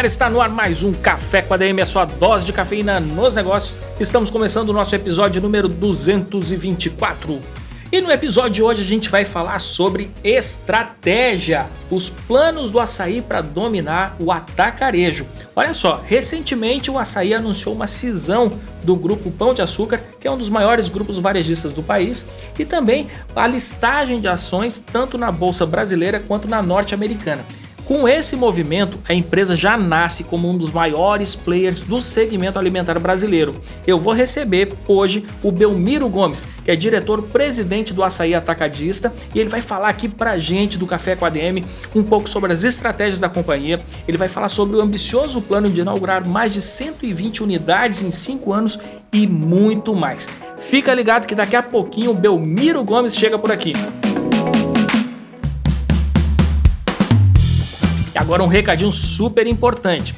galera, está no ar mais um Café com a DM, a sua dose de cafeína nos negócios. Estamos começando o nosso episódio número 224. E no episódio de hoje a gente vai falar sobre estratégia, os planos do açaí para dominar o atacarejo. Olha só, recentemente o açaí anunciou uma cisão do grupo Pão de Açúcar, que é um dos maiores grupos varejistas do país, e também a listagem de ações tanto na bolsa brasileira quanto na norte-americana. Com esse movimento, a empresa já nasce como um dos maiores players do segmento alimentar brasileiro. Eu vou receber hoje o Belmiro Gomes, que é diretor-presidente do Açaí Atacadista, e ele vai falar aqui pra gente do Café com a DM um pouco sobre as estratégias da companhia. Ele vai falar sobre o ambicioso plano de inaugurar mais de 120 unidades em 5 anos e muito mais. Fica ligado que daqui a pouquinho o Belmiro Gomes chega por aqui. Agora um recadinho super importante.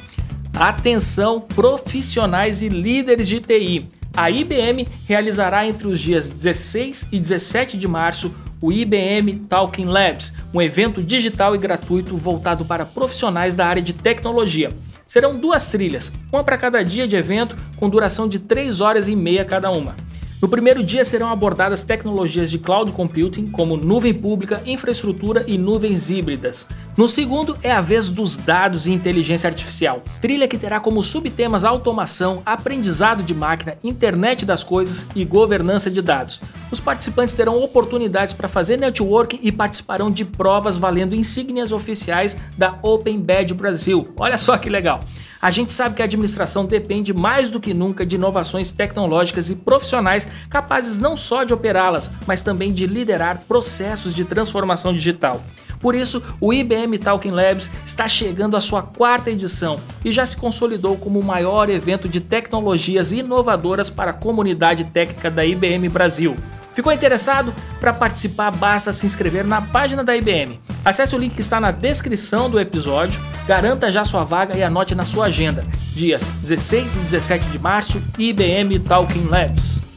Atenção profissionais e líderes de TI. A IBM realizará entre os dias 16 e 17 de março o IBM Talking Labs, um evento digital e gratuito voltado para profissionais da área de tecnologia. Serão duas trilhas, uma para cada dia de evento, com duração de 3 horas e meia cada uma. No primeiro dia serão abordadas tecnologias de cloud computing, como nuvem pública, infraestrutura e nuvens híbridas. No segundo é a vez dos dados e inteligência artificial, trilha que terá como subtemas automação, aprendizado de máquina, internet das coisas e governança de dados. Os participantes terão oportunidades para fazer networking e participarão de provas valendo insígnias oficiais da Open Badge Brasil. Olha só que legal! A gente sabe que a administração depende mais do que nunca de inovações tecnológicas e profissionais capazes não só de operá-las, mas também de liderar processos de transformação digital. Por isso, o IBM Talking Labs está chegando à sua quarta edição e já se consolidou como o maior evento de tecnologias inovadoras para a comunidade técnica da IBM Brasil. Ficou interessado? Para participar, basta se inscrever na página da IBM. Acesse o link que está na descrição do episódio, garanta já sua vaga e anote na sua agenda. Dias 16 e 17 de março, IBM Talking Labs.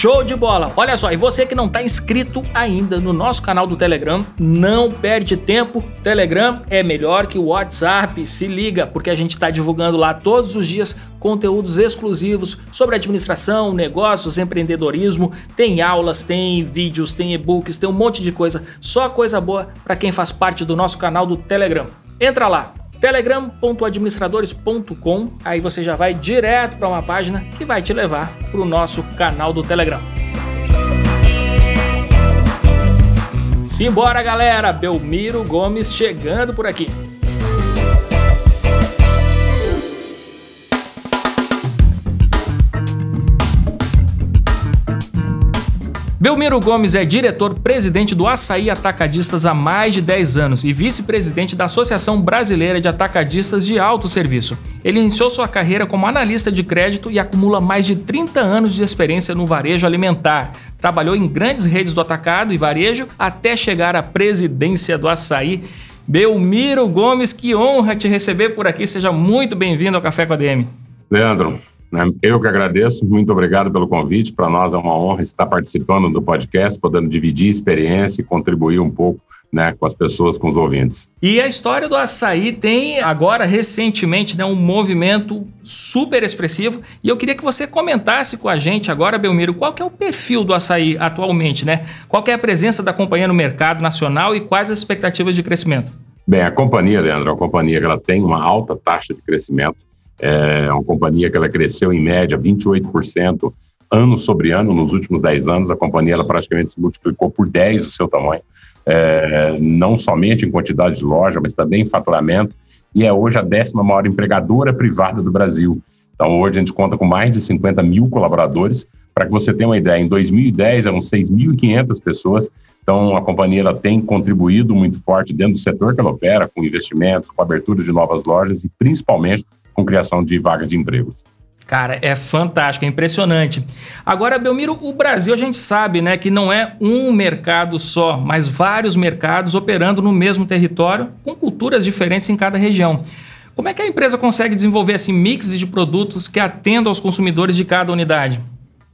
Show de bola! Olha só, e você que não está inscrito ainda no nosso canal do Telegram, não perde tempo. Telegram é melhor que o WhatsApp. Se liga, porque a gente está divulgando lá todos os dias conteúdos exclusivos sobre administração, negócios, empreendedorismo. Tem aulas, tem vídeos, tem e-books, tem um monte de coisa. Só coisa boa para quem faz parte do nosso canal do Telegram. Entra lá, telegram.administradores.com. Aí você já vai direto para uma página que vai te levar para o nosso canal do Telegram. Simbora, galera! Belmiro Gomes chegando por aqui. Belmiro Gomes é diretor-presidente do Açaí Atacadistas há mais de 10 anos e vice-presidente da Associação Brasileira de Atacadistas de Alto Serviço. Ele iniciou sua carreira como analista de crédito e acumula mais de 30 anos de experiência no varejo alimentar. Trabalhou em grandes redes do atacado e varejo até chegar à presidência do Açaí. Belmiro Gomes, que honra te receber por aqui. Seja muito bem-vindo ao Café com a DM. Leandro? Eu que agradeço, muito obrigado pelo convite. Para nós é uma honra estar participando do podcast, podendo dividir experiência e contribuir um pouco né, com as pessoas, com os ouvintes. E a história do açaí tem agora, recentemente, né, um movimento super expressivo. E eu queria que você comentasse com a gente agora, Belmiro, qual que é o perfil do açaí atualmente, né? Qual que é a presença da companhia no mercado nacional e quais as expectativas de crescimento? Bem, a companhia, Leandro, é uma companhia que ela tem uma alta taxa de crescimento é uma companhia que ela cresceu em média 28% ano sobre ano nos últimos 10 anos. A companhia ela praticamente se multiplicou por 10 o seu tamanho, é, não somente em quantidade de loja, mas também em faturamento. E é hoje a décima maior empregadora privada do Brasil. Então, hoje a gente conta com mais de 50 mil colaboradores, Para que você tenha uma ideia, em 2010 eram 6.500 pessoas, então a companhia ela tem contribuído muito forte dentro do setor que ela opera, com investimentos, com abertura de novas lojas e principalmente com criação de vagas de empregos. Cara, é fantástico, é impressionante. Agora, Belmiro, o Brasil a gente sabe, né, que não é um mercado só, mas vários mercados operando no mesmo território, com culturas diferentes em cada região. Como é que a empresa consegue desenvolver esse mix de produtos que atendam aos consumidores de cada unidade?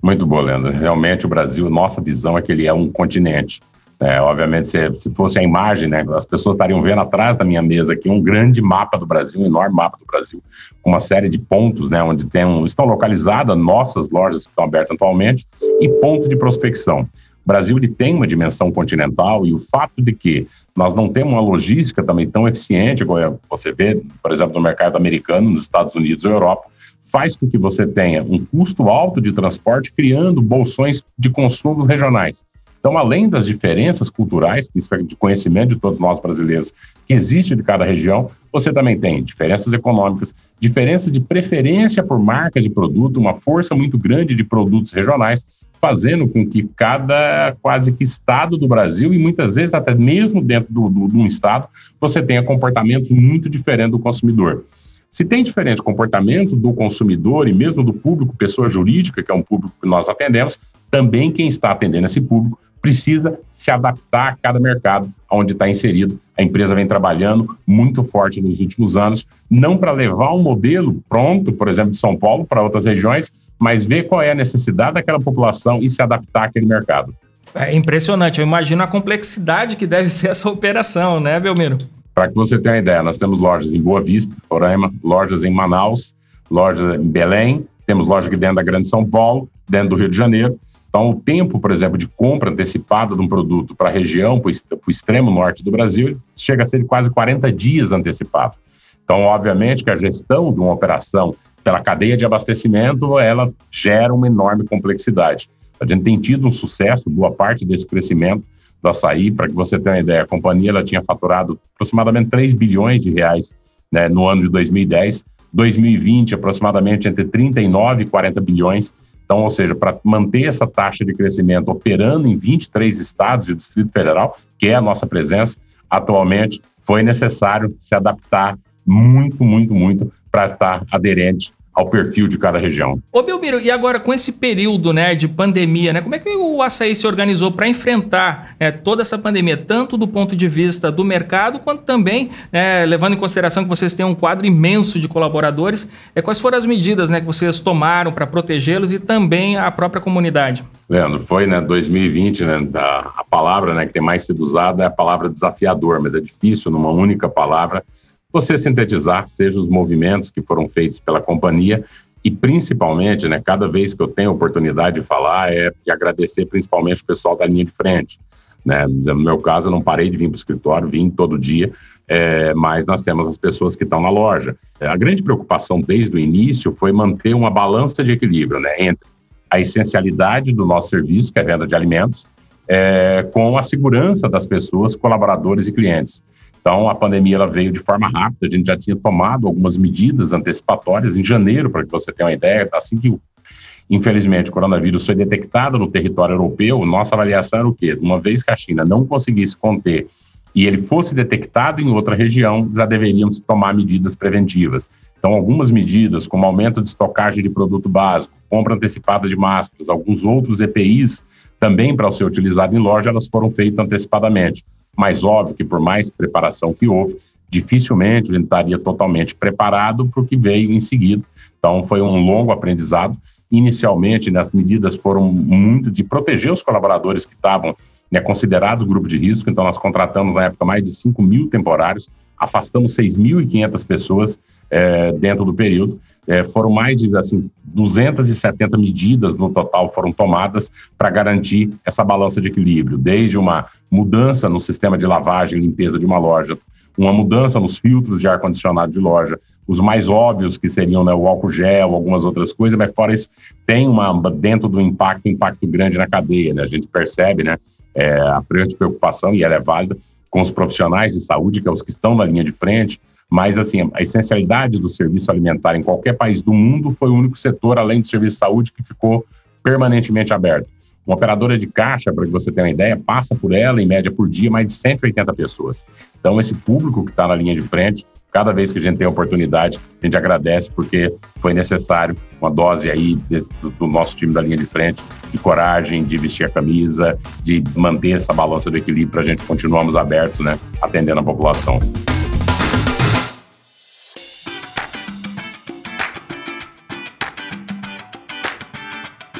Muito bom, Leandro. Realmente o Brasil, nossa visão é que ele é um continente. É, obviamente, se, se, fosse a imagem, né, as pessoas estariam vendo atrás da minha mesa aqui um grande mapa do Brasil, um enorme mapa do Brasil, com uma série de pontos, né, onde tem um, estão localizadas nossas lojas que estão abertas atualmente e pontos de prospecção. O Brasil ele tem uma dimensão continental e o fato de que nós não temos uma logística também tão eficiente, como é, você vê, por exemplo, no mercado americano, nos Estados Unidos ou Europa, faz com que você tenha um custo alto de transporte, criando bolsões de consumos regionais. Então, além das diferenças culturais, isso é de conhecimento de todos nós brasileiros, que existe de cada região, você também tem diferenças econômicas, diferenças de preferência por marcas de produto, uma força muito grande de produtos regionais, fazendo com que cada quase que estado do Brasil, e muitas vezes até mesmo dentro do, do, de um estado, você tenha comportamentos muito diferentes do consumidor. Se tem diferente comportamento do consumidor e mesmo do público, pessoa jurídica, que é um público que nós atendemos, também quem está atendendo esse público precisa se adaptar a cada mercado onde está inserido. A empresa vem trabalhando muito forte nos últimos anos, não para levar um modelo pronto, por exemplo, de São Paulo para outras regiões, mas ver qual é a necessidade daquela população e se adaptar àquele mercado. É impressionante, eu imagino a complexidade que deve ser essa operação, né, Belmiro? Para que você tenha uma ideia, nós temos lojas em Boa Vista, Roraima, lojas em Manaus, lojas em Belém, temos loja aqui dentro da Grande São Paulo, dentro do Rio de Janeiro, então, o tempo, por exemplo, de compra antecipada de um produto para a região, para o extremo norte do Brasil, chega a ser de quase 40 dias antecipado. Então, obviamente que a gestão de uma operação pela cadeia de abastecimento, ela gera uma enorme complexidade. A gente tem tido um sucesso, boa parte desse crescimento do açaí, para que você tenha uma ideia, a companhia ela tinha faturado aproximadamente 3 bilhões de reais né, no ano de 2010, 2020 aproximadamente entre 39 e 40 bilhões, então, ou seja, para manter essa taxa de crescimento operando em 23 estados e o Distrito Federal, que é a nossa presença atualmente, foi necessário se adaptar muito, muito, muito para estar aderente ao perfil de cada região. Ô Belmiro, e agora com esse período né, de pandemia, né, como é que o açaí se organizou para enfrentar né, toda essa pandemia, tanto do ponto de vista do mercado, quanto também, né, levando em consideração que vocês têm um quadro imenso de colaboradores, é, quais foram as medidas né, que vocês tomaram para protegê-los e também a própria comunidade? Leandro, foi né, 2020, né, a, a palavra né, que tem mais sido usada é a palavra desafiador, mas é difícil numa única palavra você sintetizar, seja os movimentos que foram feitos pela companhia e principalmente, né, cada vez que eu tenho oportunidade de falar, é de agradecer principalmente o pessoal da linha de frente. Né? No meu caso, eu não parei de vir para o escritório, vim todo dia, é, mas nós temos as pessoas que estão na loja. É, a grande preocupação desde o início foi manter uma balança de equilíbrio né, entre a essencialidade do nosso serviço, que é a venda de alimentos, é, com a segurança das pessoas, colaboradores e clientes. Então, a pandemia ela veio de forma rápida, a gente já tinha tomado algumas medidas antecipatórias em janeiro, para que você tenha uma ideia, assim que, infelizmente, o coronavírus foi detectado no território europeu, nossa avaliação era o quê? Uma vez que a China não conseguisse conter e ele fosse detectado em outra região, já deveríamos tomar medidas preventivas. Então, algumas medidas, como aumento de estocagem de produto básico, compra antecipada de máscaras, alguns outros EPIs também para ser utilizado em loja, elas foram feitas antecipadamente. Mas óbvio que por mais preparação que houve, dificilmente gente estaria totalmente preparado para o que veio em seguida. Então foi um longo aprendizado. Inicialmente, né, as medidas foram muito de proteger os colaboradores que estavam né, considerados grupo de risco. Então nós contratamos na época mais de 5 mil temporários, afastamos 6.500 pessoas é, dentro do período. É, foram mais de assim, 270 medidas no total foram tomadas para garantir essa balança de equilíbrio, desde uma mudança no sistema de lavagem e limpeza de uma loja, uma mudança nos filtros de ar-condicionado de loja, os mais óbvios que seriam né, o álcool gel, algumas outras coisas, mas fora isso, tem uma, dentro do impacto, impacto grande na cadeia, né? A gente percebe, né, é, a grande preocupação, e ela é válida, com os profissionais de saúde, que é os que estão na linha de frente, mas, assim, a essencialidade do serviço alimentar em qualquer país do mundo foi o único setor, além do serviço de saúde, que ficou permanentemente aberto. Uma operadora de caixa, para que você tenha uma ideia, passa por ela, em média por dia, mais de 180 pessoas. Então, esse público que está na linha de frente, cada vez que a gente tem a oportunidade, a gente agradece, porque foi necessário uma dose aí do, do, nosso time da linha de frente, de coragem, de vestir a camisa, de manter essa balança do equilíbrio para a gente continuarmos abertos, né, atendendo a população.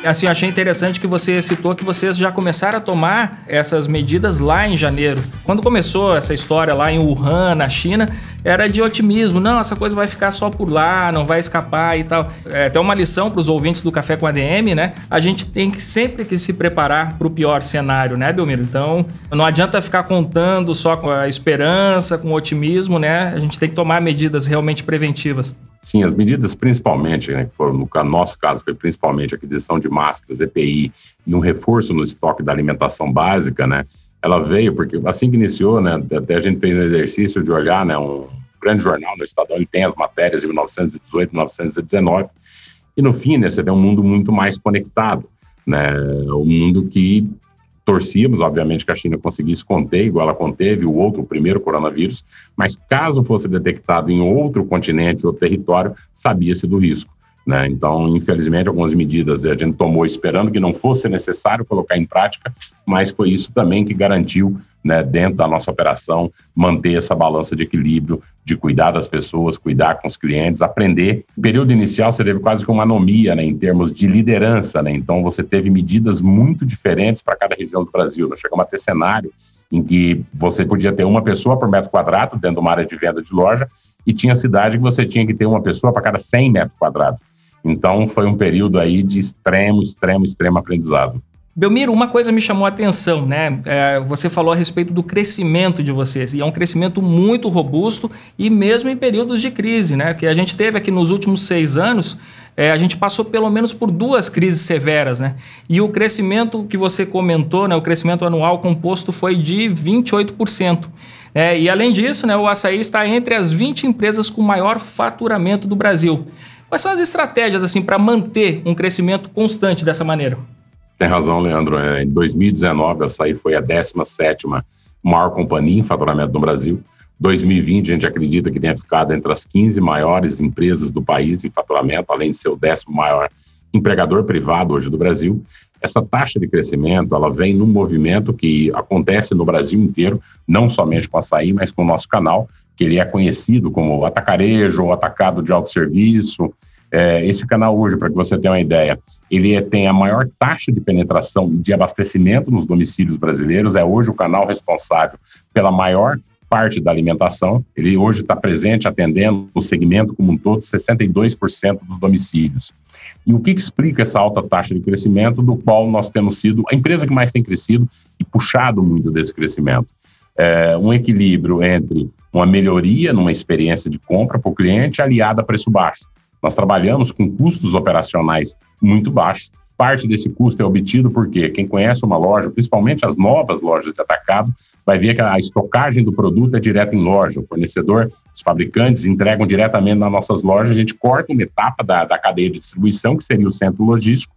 Assim, achei interessante que você citou que vocês já começaram a tomar essas medidas lá em janeiro. Quando começou essa história lá em Wuhan, na China, era de otimismo. Não, essa coisa vai ficar só por lá, não vai escapar e tal. É até uma lição para os ouvintes do Café com ADM, né? A gente tem que sempre que se preparar para o pior cenário, né, Belmiro? Então, não adianta ficar contando só com a esperança, com o otimismo, né? A gente tem que tomar medidas realmente preventivas. Sim, as medidas principalmente, né, que foram, no nosso caso, foi principalmente a aquisição de máscaras, EPI e um reforço no estoque da alimentação básica, né, ela veio porque assim que iniciou, né, até a gente fez um exercício de olhar, né, um grande jornal no Estadão, ele tem as matérias de 1918, 1919, e no fim, né, você tem um mundo muito mais conectado, né, um mundo que Torcíamos, obviamente, que a China conseguisse conter, igual ela conteve o outro, o primeiro coronavírus, mas caso fosse detectado em outro continente ou território, sabia-se do risco. Né? Então, infelizmente, algumas medidas a gente tomou esperando que não fosse necessário colocar em prática, mas foi isso também que garantiu né, dentro da nossa operação, manter essa balança de equilíbrio, de cuidar das pessoas, cuidar com os clientes, aprender. No período inicial, você teve quase que uma anomia né, em termos de liderança, né? então você teve medidas muito diferentes para cada região do Brasil. Nós chegamos a ter cenário em que você podia ter uma pessoa por metro quadrado dentro de uma área de venda de loja e tinha cidade que você tinha que ter uma pessoa para cada 100 metros quadrados. Então, foi um período aí de extremo, extremo, extremo aprendizado. Belmiro, uma coisa me chamou a atenção, né? É, você falou a respeito do crescimento de vocês, e é um crescimento muito robusto e mesmo em períodos de crise, né? Que a gente teve aqui nos últimos seis anos, é, a gente passou pelo menos por duas crises severas, né? E o crescimento que você comentou, né? O crescimento anual composto foi de 28%. É, e além disso, né, o açaí está entre as 20 empresas com maior faturamento do Brasil. Quais são as estratégias assim para manter um crescimento constante dessa maneira? Tem razão, Leandro. É, em 2019, a Açaí foi a 17 maior companhia em faturamento no Brasil. 2020, a gente acredita que tenha ficado entre as 15 maiores empresas do país em faturamento, além de ser o décimo maior empregador privado hoje do Brasil. Essa taxa de crescimento, ela vem num movimento que acontece no Brasil inteiro, não somente com a açaí, mas com o nosso canal, que ele é conhecido como atacarejo ou atacado de autosserviço, é, esse canal hoje, para que você tenha uma ideia, ele é, tem a maior taxa de penetração de abastecimento nos domicílios brasileiros. É hoje o canal responsável pela maior parte da alimentação. Ele hoje está presente atendendo o segmento como um todo, 62% dos domicílios. E o que, que, explica essa alta taxa de crescimento, do qual nós temos sido a empresa que mais tem crescido e puxado muito desse crescimento? É, um equilíbrio entre uma melhoria numa experiência de compra para o cliente aliada a preço baixo. Nós trabalhamos com custos operacionais muito baixos. Parte desse custo é obtido porque quem conhece uma loja, principalmente as novas lojas de atacado, vai ver que a estocagem do produto é direto em loja. O fornecedor, os fabricantes entregam diretamente nas nossas lojas. A gente corta uma etapa da, da cadeia de distribuição, que seria o centro logístico,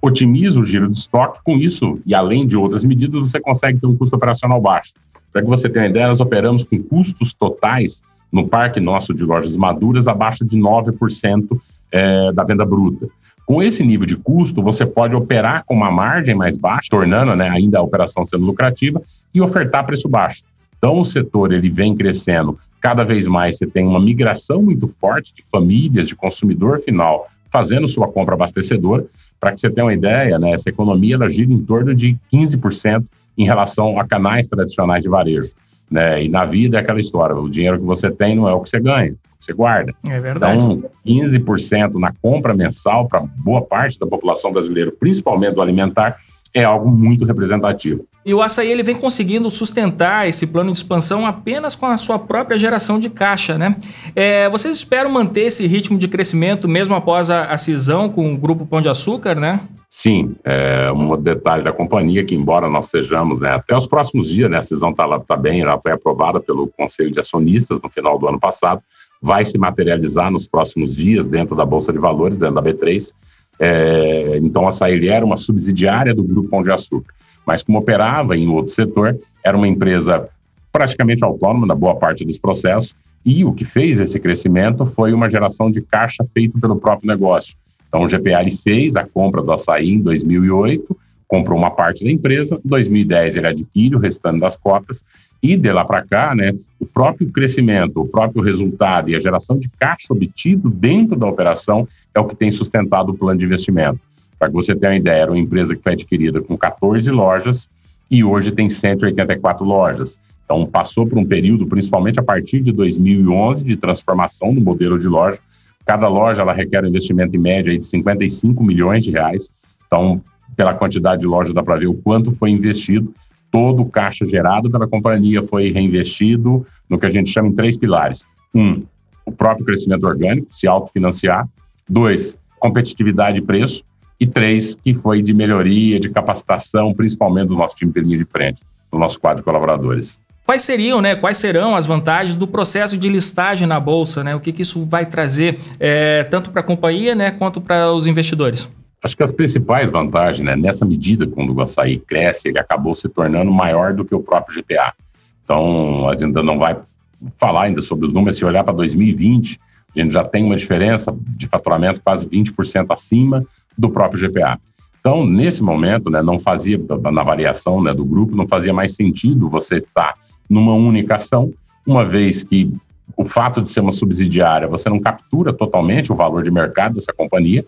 otimiza o giro de estoque. Com isso, e além de outras medidas, você consegue ter um custo operacional baixo. Para que você tenha uma ideia, nós operamos com custos totais no parque nosso de lojas maduras abaixo de 9% é, da venda bruta. Com esse nível de custo, você pode operar com uma margem mais baixa, tornando né, ainda a operação sendo lucrativa e ofertar preço baixo. Então, o setor ele vem crescendo cada vez mais. Você tem uma migração muito forte de famílias, de consumidor final, fazendo sua compra abastecedora. Para que você tenha uma ideia, né, essa economia ela gira em torno de 15% em relação a canais tradicionais de varejo. Né? E na vida é aquela história: o dinheiro que você tem não é o que você ganha, você guarda. É verdade. Então, 15% na compra mensal para boa parte da população brasileira, principalmente do alimentar, é algo muito representativo. E o açaí ele vem conseguindo sustentar esse plano de expansão apenas com a sua própria geração de caixa, né? É, vocês esperam manter esse ritmo de crescimento mesmo após a, a cisão com o Grupo Pão de Açúcar, né? Sim, é um detalhe da companhia que, embora nós sejamos, né, até os próximos dias, né, a decisão está tá bem, ela foi aprovada pelo Conselho de Acionistas no final do ano passado, vai se materializar nos próximos dias dentro da Bolsa de Valores, dentro da B3. É, então, a Açaí era uma subsidiária do Grupo Pão de Açúcar. Mas como operava em outro setor, era uma empresa praticamente autônoma na boa parte dos processos, e o que fez esse crescimento foi uma geração de caixa feito pelo próprio negócio. Então, o GPA fez a compra do açaí em 2008, comprou uma parte da empresa, em 2010 ele adquire o restante das cotas, e de lá para cá, né, o próprio crescimento, o próprio resultado e a geração de caixa obtido dentro da operação é o que tem sustentado o plano de investimento. Para que você tenha uma ideia, era uma empresa que foi adquirida com 14 lojas e hoje tem 184 lojas. Então, passou por um período, principalmente a partir de 2011, de transformação do modelo de loja. Cada loja ela requer um investimento em média de 55 milhões de reais. Então, pela quantidade de lojas, dá para ver o quanto foi investido. Todo o caixa gerado pela companhia foi reinvestido no que a gente chama em três pilares. Um, o próprio crescimento orgânico, se autofinanciar. Dois, competitividade e preço. E três, que foi de melhoria, de capacitação, principalmente do nosso time de linha de frente, do nosso quadro de colaboradores. Quais seriam, né? Quais serão as vantagens do processo de listagem na bolsa, né? O que, que isso vai trazer é, tanto para a companhia, né, quanto para os investidores? Acho que as principais vantagens, né, nessa medida, quando o açaí cresce, ele acabou se tornando maior do que o próprio GPA. Então, a gente ainda não vai falar ainda sobre os números. Se olhar para 2020, a gente já tem uma diferença de faturamento quase 20% acima do próprio GPA. Então, nesse momento, né, não fazia, na variação né, do grupo, não fazia mais sentido você estar numa única ação, uma vez que o fato de ser uma subsidiária, você não captura totalmente o valor de mercado dessa companhia,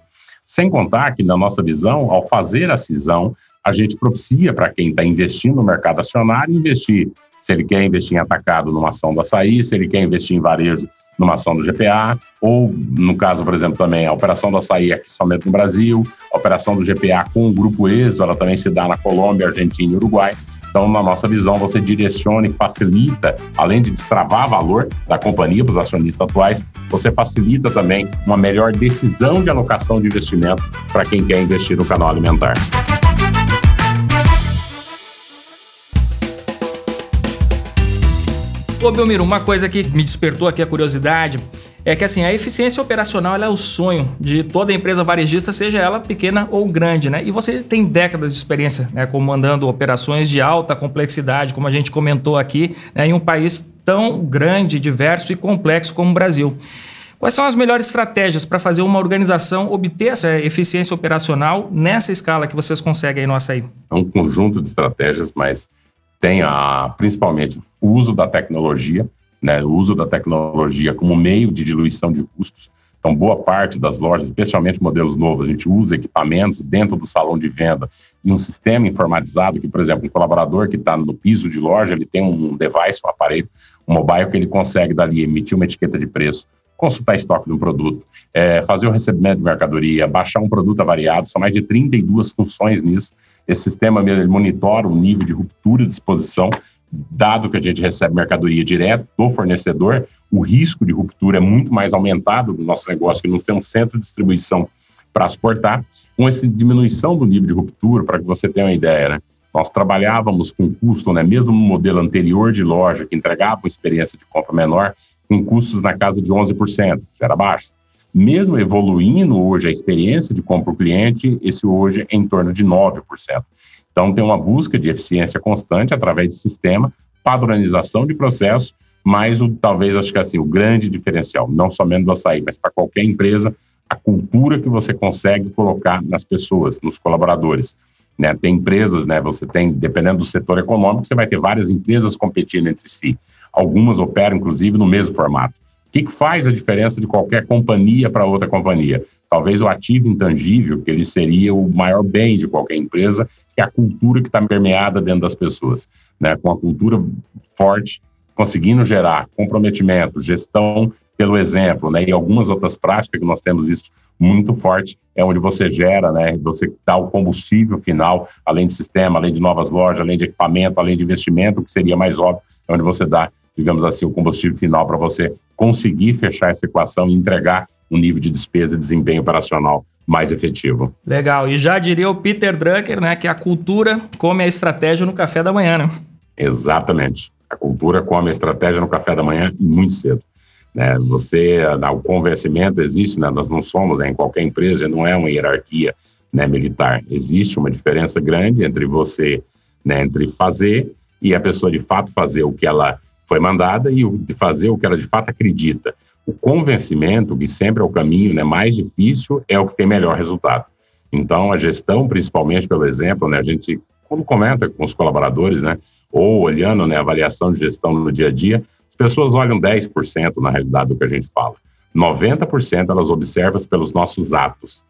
sem contar que, na nossa visão, ao fazer a cisão, a gente propicia para quem está investindo no mercado acionário investir. Se ele quer investir em atacado numa ação do açaí, se ele quer investir em varejo numa ação do GPA, ou, no caso, por exemplo, também a operação do açaí aqui somente no Brasil, a operação do GPA com o Grupo ESO, ela também se dá na Colômbia, Argentina e Uruguai. Então, na nossa visão, você direciona e facilita, além de destravar valor da companhia para os acionistas atuais, você facilita também uma melhor decisão de alocação de investimento para quem quer investir no canal alimentar. Ô, Belmiro, uma coisa que me despertou aqui a curiosidade é que assim, a eficiência operacional é o sonho de toda empresa varejista, seja ela pequena ou grande, né? E você tem décadas de experiência né, comandando operações de alta complexidade, como a gente comentou aqui, né, em um país tão grande, diverso e complexo como o Brasil. Quais são as melhores estratégias para fazer uma organização obter essa eficiência operacional nessa escala que vocês conseguem aí no açaí? É um conjunto de estratégias, mas tem a, principalmente o uso da tecnologia, né, o uso da tecnologia como meio de diluição de custos. Então, boa parte das lojas, especialmente modelos novos, a gente usa equipamentos dentro do salão de venda e um sistema informatizado que, por exemplo, um colaborador que está no piso de loja, ele tem um device, um aparelho, um mobile que ele consegue dali emitir uma etiqueta de preço, consultar estoque de um produto, é, fazer o recebimento de mercadoria, baixar um produto avariado, são mais de 32 funções nisso. Esse sistema ele monitora o nível de ruptura de exposição dado que a gente recebe mercadoria direto do fornecedor, o risco de ruptura é muito mais aumentado no nosso negócio, que não tem um centro de distribuição para exportar. Com essa diminuição do nível de ruptura, para que você tenha uma ideia, né? nós trabalhávamos com custo, né, mesmo no modelo anterior de loja, que entregava uma experiência de compra menor, com custos na casa de 11%, que era baixo. Mesmo evoluindo hoje a experiência de compra para o cliente, esse hoje é em torno de 9%. Então, tem uma busca de eficiência constante através de sistema, padronização de processo, mas o, talvez, acho que assim, o grande diferencial, não somente do açaí, mas para qualquer empresa, a cultura que você consegue colocar nas pessoas, nos colaboradores. Né? Tem empresas, né? Você tem, dependendo do setor econômico, você vai ter várias empresas competindo entre si. Algumas operam, inclusive, no mesmo formato. O que, que faz a diferença de qualquer companhia para outra companhia? Talvez o ativo intangível, que ele seria o maior bem de qualquer empresa, que é a cultura que está permeada dentro das pessoas. Né? Com a cultura forte, conseguindo gerar comprometimento, gestão pelo exemplo, né? E algumas outras práticas que nós temos isso muito forte, é onde você gera, né? Você dá o combustível final, além de sistema, além de novas lojas, além de equipamento, além de investimento, que seria mais óbvio, é onde você dá, digamos assim, o combustível final para você conseguir fechar essa equação e entregar um nível de despesa e desempenho operacional mais efetivo. Legal. E já diria o Peter Drucker, né, que a cultura come a estratégia no café da manhã, né? Exatamente. A cultura come a estratégia no café da manhã muito cedo. Né? Você, o convencimento existe, né? nós não somos né, em qualquer empresa, não é uma hierarquia né, militar. Existe uma diferença grande entre você, né, entre fazer e a pessoa de fato fazer o que ela foi mandada e de fazer o que ela de fato acredita. O convencimento, que sempre é o caminho né, mais difícil, é o que tem melhor resultado. Então, a gestão, principalmente pelo exemplo, né, a gente, quando comenta com os colaboradores, né, ou olhando né, a avaliação de gestão no dia a dia, as pessoas olham 10% na realidade do que a gente fala. 90% elas observam pelos nossos atos.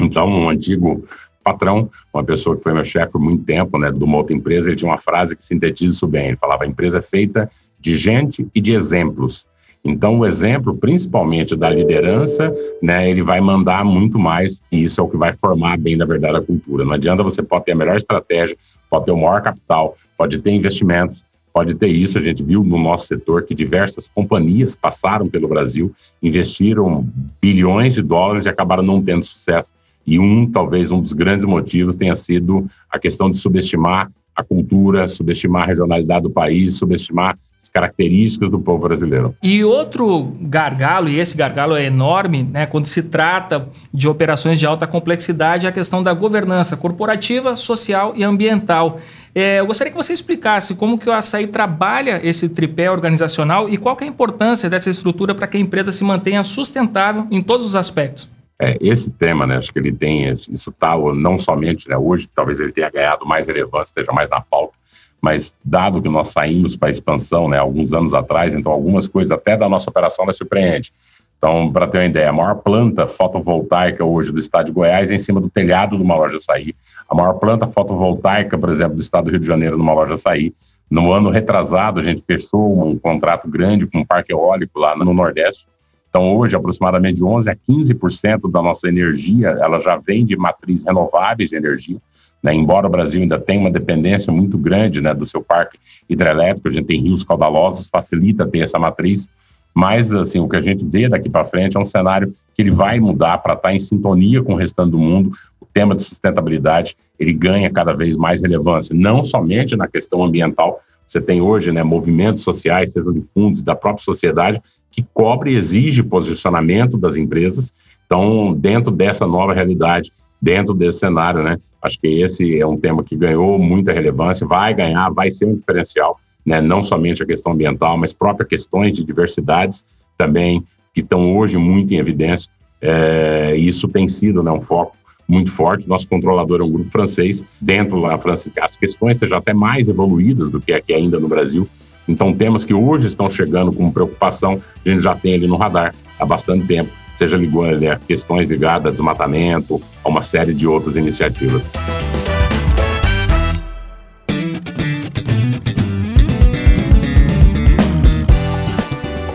Então, um antigo patrão, uma pessoa que foi meu chefe por muito tempo, né, de uma outra empresa, ele tinha uma frase que sintetiza isso bem. Ele falava: a empresa é feita de gente e de exemplos. Então, o exemplo, principalmente da liderança, né, ele vai mandar muito mais, e isso é o que vai formar bem, na verdade, a cultura. Não adianta você pode ter a melhor estratégia, pode ter o maior capital, pode ter investimentos, pode ter isso. A gente viu no nosso setor que diversas companhias passaram pelo Brasil, investiram bilhões de dólares e acabaram não tendo sucesso. E um, talvez, um dos grandes motivos tenha sido a questão de subestimar a cultura, subestimar a regionalidade do país, subestimar as características do povo brasileiro. E outro gargalo, e esse gargalo é enorme, né, quando se trata de operações de alta complexidade, é a questão da governança corporativa, social e ambiental. É, eu gostaria que você explicasse como que o Açaí trabalha esse tripé organizacional e qual é a importância dessa estrutura para que a empresa se mantenha sustentável em todos os aspectos. É, esse tema, né, acho que ele tem, isso está não somente né, hoje, talvez ele tenha ganhado mais relevância, esteja mais na pauta, mas dado que nós saímos para a expansão, né, alguns anos atrás, então algumas coisas até da nossa operação nos surpreende. Então, para ter uma ideia, a maior planta fotovoltaica hoje do estado de Goiás é em cima do telhado de uma loja açaí. A maior planta fotovoltaica, por exemplo, do estado do Rio de Janeiro, numa loja açaí. No ano retrasado, a gente fechou um contrato grande com um parque eólico lá no Nordeste. Então, hoje, aproximadamente de 11% a 15% da nossa energia, ela já vem de matriz renováveis de energia. Né? Embora o Brasil ainda tenha uma dependência muito grande né, do seu parque hidrelétrico, a gente tem rios caudalosos, facilita ter essa matriz, mas assim, o que a gente vê daqui para frente é um cenário que ele vai mudar para estar tá em sintonia com o restante do mundo. O tema de sustentabilidade, ele ganha cada vez mais relevância, não somente na questão ambiental, você tem hoje né, movimentos sociais, sejam de fundos da própria sociedade, que cobre e exige posicionamento das empresas. Então, dentro dessa nova realidade, dentro desse cenário, né? Acho que esse é um tema que ganhou muita relevância, vai ganhar, vai ser um diferencial, né? Não somente a questão ambiental, mas próprias questões de diversidades também, que estão hoje muito em evidência. É, isso tem sido né, um foco muito forte. Nosso controlador é um grupo francês. Dentro da França, as questões sejam até mais evoluídas do que aqui ainda no Brasil. Então, temas que hoje estão chegando com preocupação, a gente já tem ali no radar há bastante tempo seja ligado a questões ligadas a desmatamento, a uma série de outras iniciativas.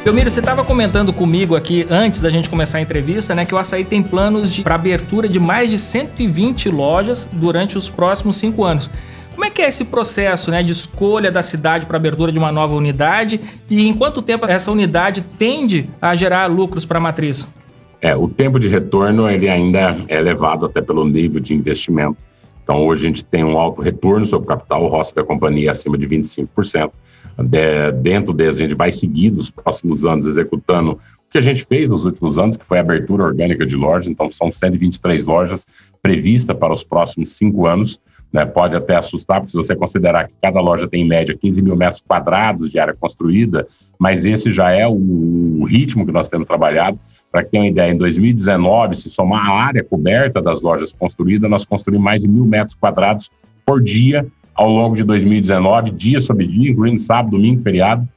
Belmiro, você estava comentando comigo aqui antes da gente começar a entrevista, né, que o Açaí tem planos para abertura de mais de 120 lojas durante os próximos cinco anos. Como é que é esse processo né, de escolha da cidade para abertura de uma nova unidade e em quanto tempo essa unidade tende a gerar lucros para a matriz? É, o tempo de retorno ele ainda é elevado até pelo nível de investimento. Então, hoje a gente tem um alto retorno sobre o capital, o ROS da companhia é acima de 25%. De, dentro desse, a gente vai seguir nos próximos anos executando o que a gente fez nos últimos anos, que foi a abertura orgânica de lojas. Então, são 123 lojas previstas para os próximos cinco anos. Né? Pode até assustar, porque se você considerar que cada loja tem em média 15 mil metros quadrados de área construída, mas esse já é o, o ritmo que nós temos trabalhado. Para ter uma ideia, em 2019, se somar a área coberta das lojas construídas, nós construímos mais de mil metros quadrados por dia ao longo de 2019, dia sobre dia, incluindo sábado, domingo, feriado.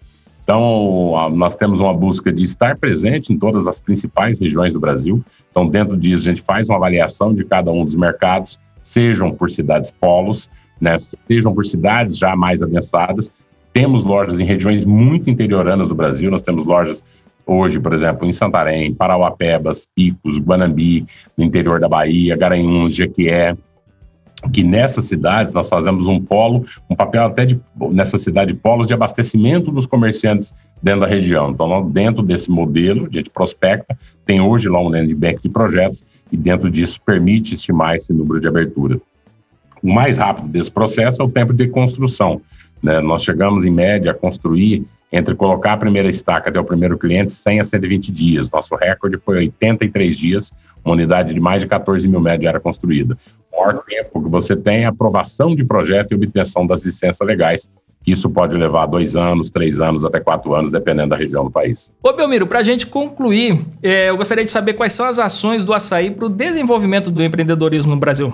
Então, nós temos uma busca de estar presente em todas as principais regiões do Brasil. Então, dentro disso, a gente faz uma avaliação de cada um dos mercados, sejam por cidades polos, né, sejam por cidades já mais avançadas. Temos lojas em regiões muito interioranas do Brasil, nós temos lojas hoje, por exemplo, em Santarém, Parauapebas, Picos, Guanambi, no interior da Bahia, Garanhuns, Jequié, que nessas cidades nós fazemos um polo, um papel até de, nessa cidade, polos de abastecimento dos comerciantes dentro da região. Então, dentro desse modelo, a gente prospecta, tem hoje lá um landback de projetos e dentro disso permite estimar esse número de abertura. O mais rápido desse processo é o tempo de construção. Né? Nós chegamos, em média, a construir entre colocar a primeira estaca até o primeiro cliente 100 a 120 dias. Nosso recorde foi 83 dias, uma unidade de mais de 14 mil metros de área construída. O maior tempo que você tem é aprovação de projeto e obtenção das licenças legais, isso pode levar dois anos, três anos, até quatro anos, dependendo da região do país. Ô, Belmiro, para a gente concluir, é, eu gostaria de saber quais são as ações do açaí para o desenvolvimento do empreendedorismo no Brasil.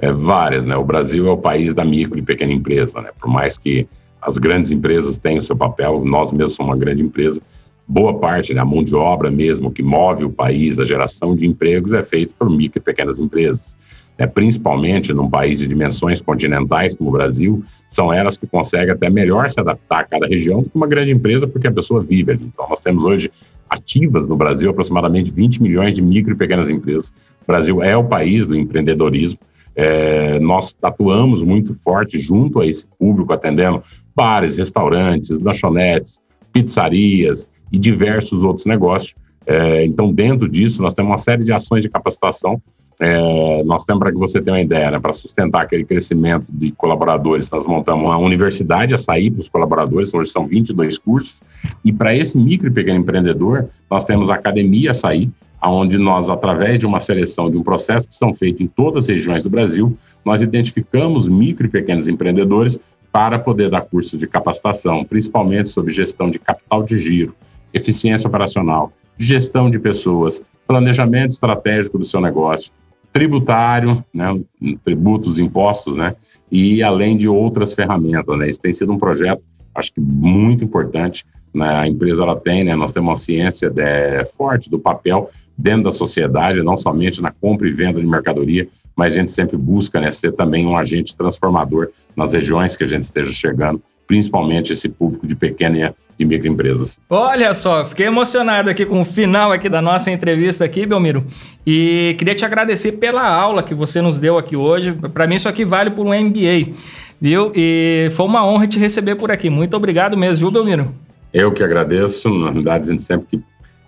É, várias, né? O Brasil é o país da micro e pequena empresa, né? Por mais que as grandes empresas tenham o seu papel, nós mesmos somos uma grande empresa, boa parte, né, a mão de obra mesmo que move o país, a geração de empregos é feita por micro e pequenas empresas é, principalmente num país de dimensões continentais como o Brasil, são elas que conseguem até melhor se adaptar a cada região do que uma grande empresa, porque a pessoa vive ali. Então, nós temos hoje ativas no Brasil aproximadamente 20 milhões de micro e pequenas empresas. O Brasil é o país do empreendedorismo. É, nós atuamos muito forte junto a esse público, atendendo bares, restaurantes, lanchonetes, pizzarias e diversos outros negócios. É, então, dentro disso, nós temos uma série de ações de capacitação. É, nós temos, para que você tenha uma ideia, né, para sustentar aquele crescimento de colaboradores, nós montamos uma universidade a sair para os colaboradores, hoje são 22 cursos, e para esse micro e pequeno empreendedor, nós temos a academia a sair, onde nós, através de uma seleção, de um processo que são feitos em todas as regiões do Brasil, nós identificamos micro e pequenos empreendedores para poder dar curso de capacitação, principalmente sobre gestão de capital de giro, eficiência operacional, gestão de pessoas, planejamento estratégico do seu negócio, tributário, né, tributos, impostos, né, e além de outras ferramentas, né. Isso tem sido um projeto, acho que muito importante. Né, a empresa ela tem, né, nós temos uma ciência de, é, forte do papel dentro da sociedade, não somente na compra e venda de mercadoria, mas a gente sempre busca né, ser também um agente transformador nas regiões que a gente esteja chegando, principalmente esse público de pequena e microempresas. Olha só, fiquei emocionado aqui com o final aqui da nossa entrevista aqui, Belmiro, e queria te agradecer pela aula que você nos deu aqui hoje. Para mim isso aqui vale por um MBA, viu? E foi uma honra te receber por aqui. Muito obrigado mesmo, viu, Belmiro? Eu que agradeço, na verdade, a gente sempre que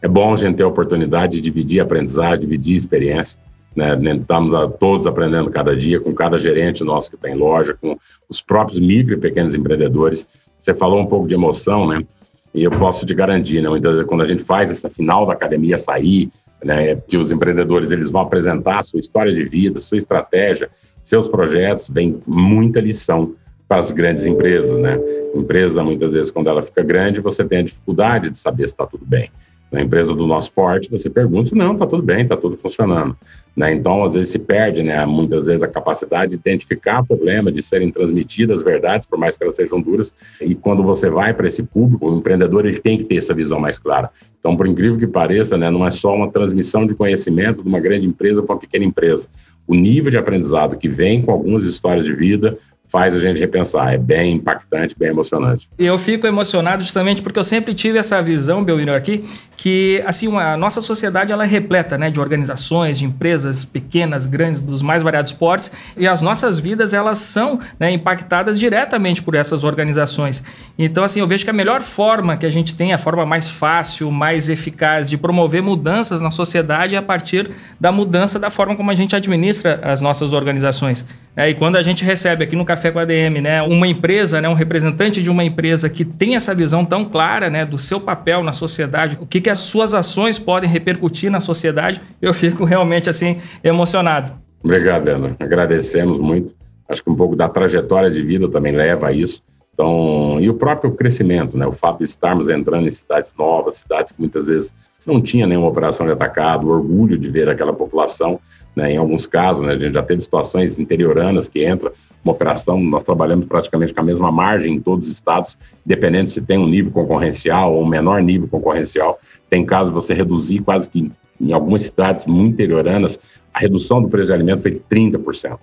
é bom a gente ter a oportunidade de dividir aprendizagem, dividir experiência. Né? Estamos a, todos aprendendo cada dia, com cada gerente nosso que tem loja, com os próprios micro e pequenos empreendedores. Você falou um pouco de emoção, né? E eu posso te garantir, né? Vezes, quando a gente faz essa final da academia sair, né? É que os empreendedores eles vão apresentar sua história de vida, sua estratégia, seus projetos, vem muita lição para as grandes empresas, né? Empresa, muitas vezes, quando ela fica grande, você tem a dificuldade de saber se está tudo bem. Na empresa do nosso porte, você pergunta, não, está tudo bem, está tudo funcionando. Né? Então, às vezes se perde, né? muitas vezes, a capacidade de identificar o problema, de serem transmitidas verdades, por mais que elas sejam duras. E quando você vai para esse público, o empreendedor ele tem que ter essa visão mais clara. Então, por incrível que pareça, né, não é só uma transmissão de conhecimento de uma grande empresa para uma pequena empresa. O nível de aprendizado que vem com algumas histórias de vida, faz a gente repensar. É bem impactante, bem emocionante. E eu fico emocionado justamente porque eu sempre tive essa visão, Belmiro, aqui, que assim a nossa sociedade ela é repleta né, de organizações, de empresas pequenas, grandes, dos mais variados portes, e as nossas vidas elas são né, impactadas diretamente por essas organizações. Então, assim, eu vejo que a melhor forma que a gente tem, a forma mais fácil, mais eficaz de promover mudanças na sociedade é a partir da mudança da forma como a gente administra as nossas organizações. É, e quando a gente recebe aqui no Café com a ADM, né, uma empresa, né, um representante de uma empresa que tem essa visão tão clara né, do seu papel na sociedade, o que, que as suas ações podem repercutir na sociedade, eu fico realmente assim emocionado. Obrigado, Ana. Agradecemos muito. Acho que um pouco da trajetória de vida também leva a isso. Então, e o próprio crescimento, né? O fato de estarmos entrando em cidades novas, cidades que muitas vezes não tinha nenhuma operação de atacado, o orgulho de ver aquela população né, em alguns casos, né, a gente já teve situações interioranas que entra uma operação, nós trabalhamos praticamente com a mesma margem em todos os estados, dependendo se tem um nível concorrencial ou um menor nível concorrencial. Tem casos você reduzir quase que em algumas cidades muito interioranas, a redução do preço de alimento foi de 30%.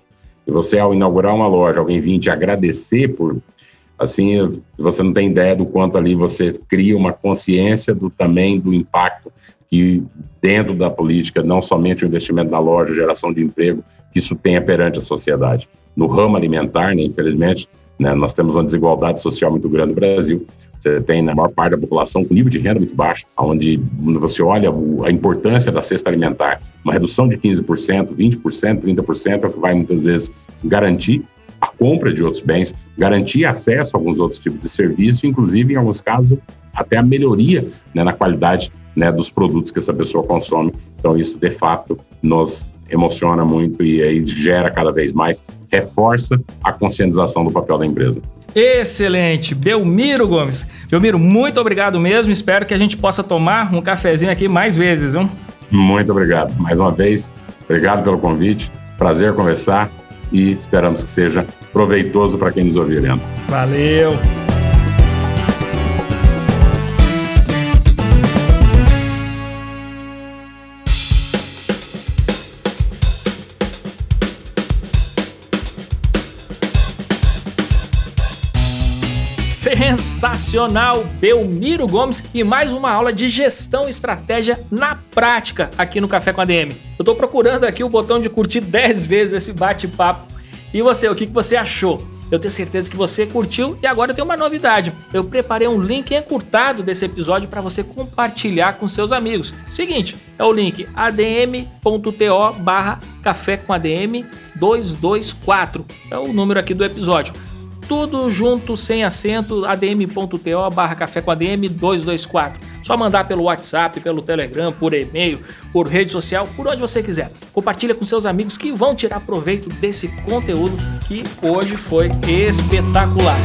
E você, ao inaugurar uma loja, alguém vir te agradecer por. Assim, você não tem ideia do quanto ali você cria uma consciência do também do impacto que dentro da política, não somente o investimento na loja, geração de emprego, que isso tenha perante a sociedade. No ramo alimentar, né, infelizmente, né, nós temos uma desigualdade social muito grande no Brasil. Você tem na maior parte da população com nível de renda muito baixo, onde você olha a importância da cesta alimentar, uma redução de 15%, 20%, 30% é o que vai muitas vezes garantir a compra de outros bens, garantir acesso a alguns outros tipos de serviço, inclusive, em alguns casos, até a melhoria né, na qualidade né, dos produtos que essa pessoa consome. Então, isso, de fato, nos emociona muito e aí gera cada vez mais, reforça a conscientização do papel da empresa. Excelente. Belmiro Gomes. Belmiro, muito obrigado mesmo. Espero que a gente possa tomar um cafezinho aqui mais vezes, viu? Muito obrigado. Mais uma vez, obrigado pelo convite. Prazer conversar e esperamos que seja proveitoso para quem nos ouvir, Leandro. Valeu. Sensacional, Belmiro Gomes e mais uma aula de gestão e estratégia na prática aqui no Café com a DM. Eu tô procurando aqui o botão de curtir 10 vezes esse bate-papo. E você, o que, que você achou? Eu tenho certeza que você curtiu e agora eu tenho uma novidade. Eu preparei um link encurtado desse episódio para você compartilhar com seus amigos. Seguinte, é o link adm.to barra café com ADM 224. É o número aqui do episódio tudo junto, sem acento, adm.to barra café com ADM 224. Só mandar pelo WhatsApp, pelo Telegram, por e-mail, por rede social, por onde você quiser. Compartilha com seus amigos que vão tirar proveito desse conteúdo que hoje foi espetacular.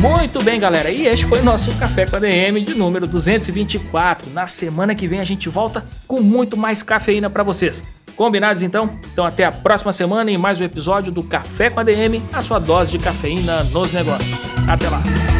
Muito bem, galera. E este foi o nosso Café com a DM de número 224. Na semana que vem a gente volta com muito mais cafeína para vocês. Combinados então? Então até a próxima semana em mais um episódio do Café com a DM, a sua dose de cafeína nos negócios. Até lá!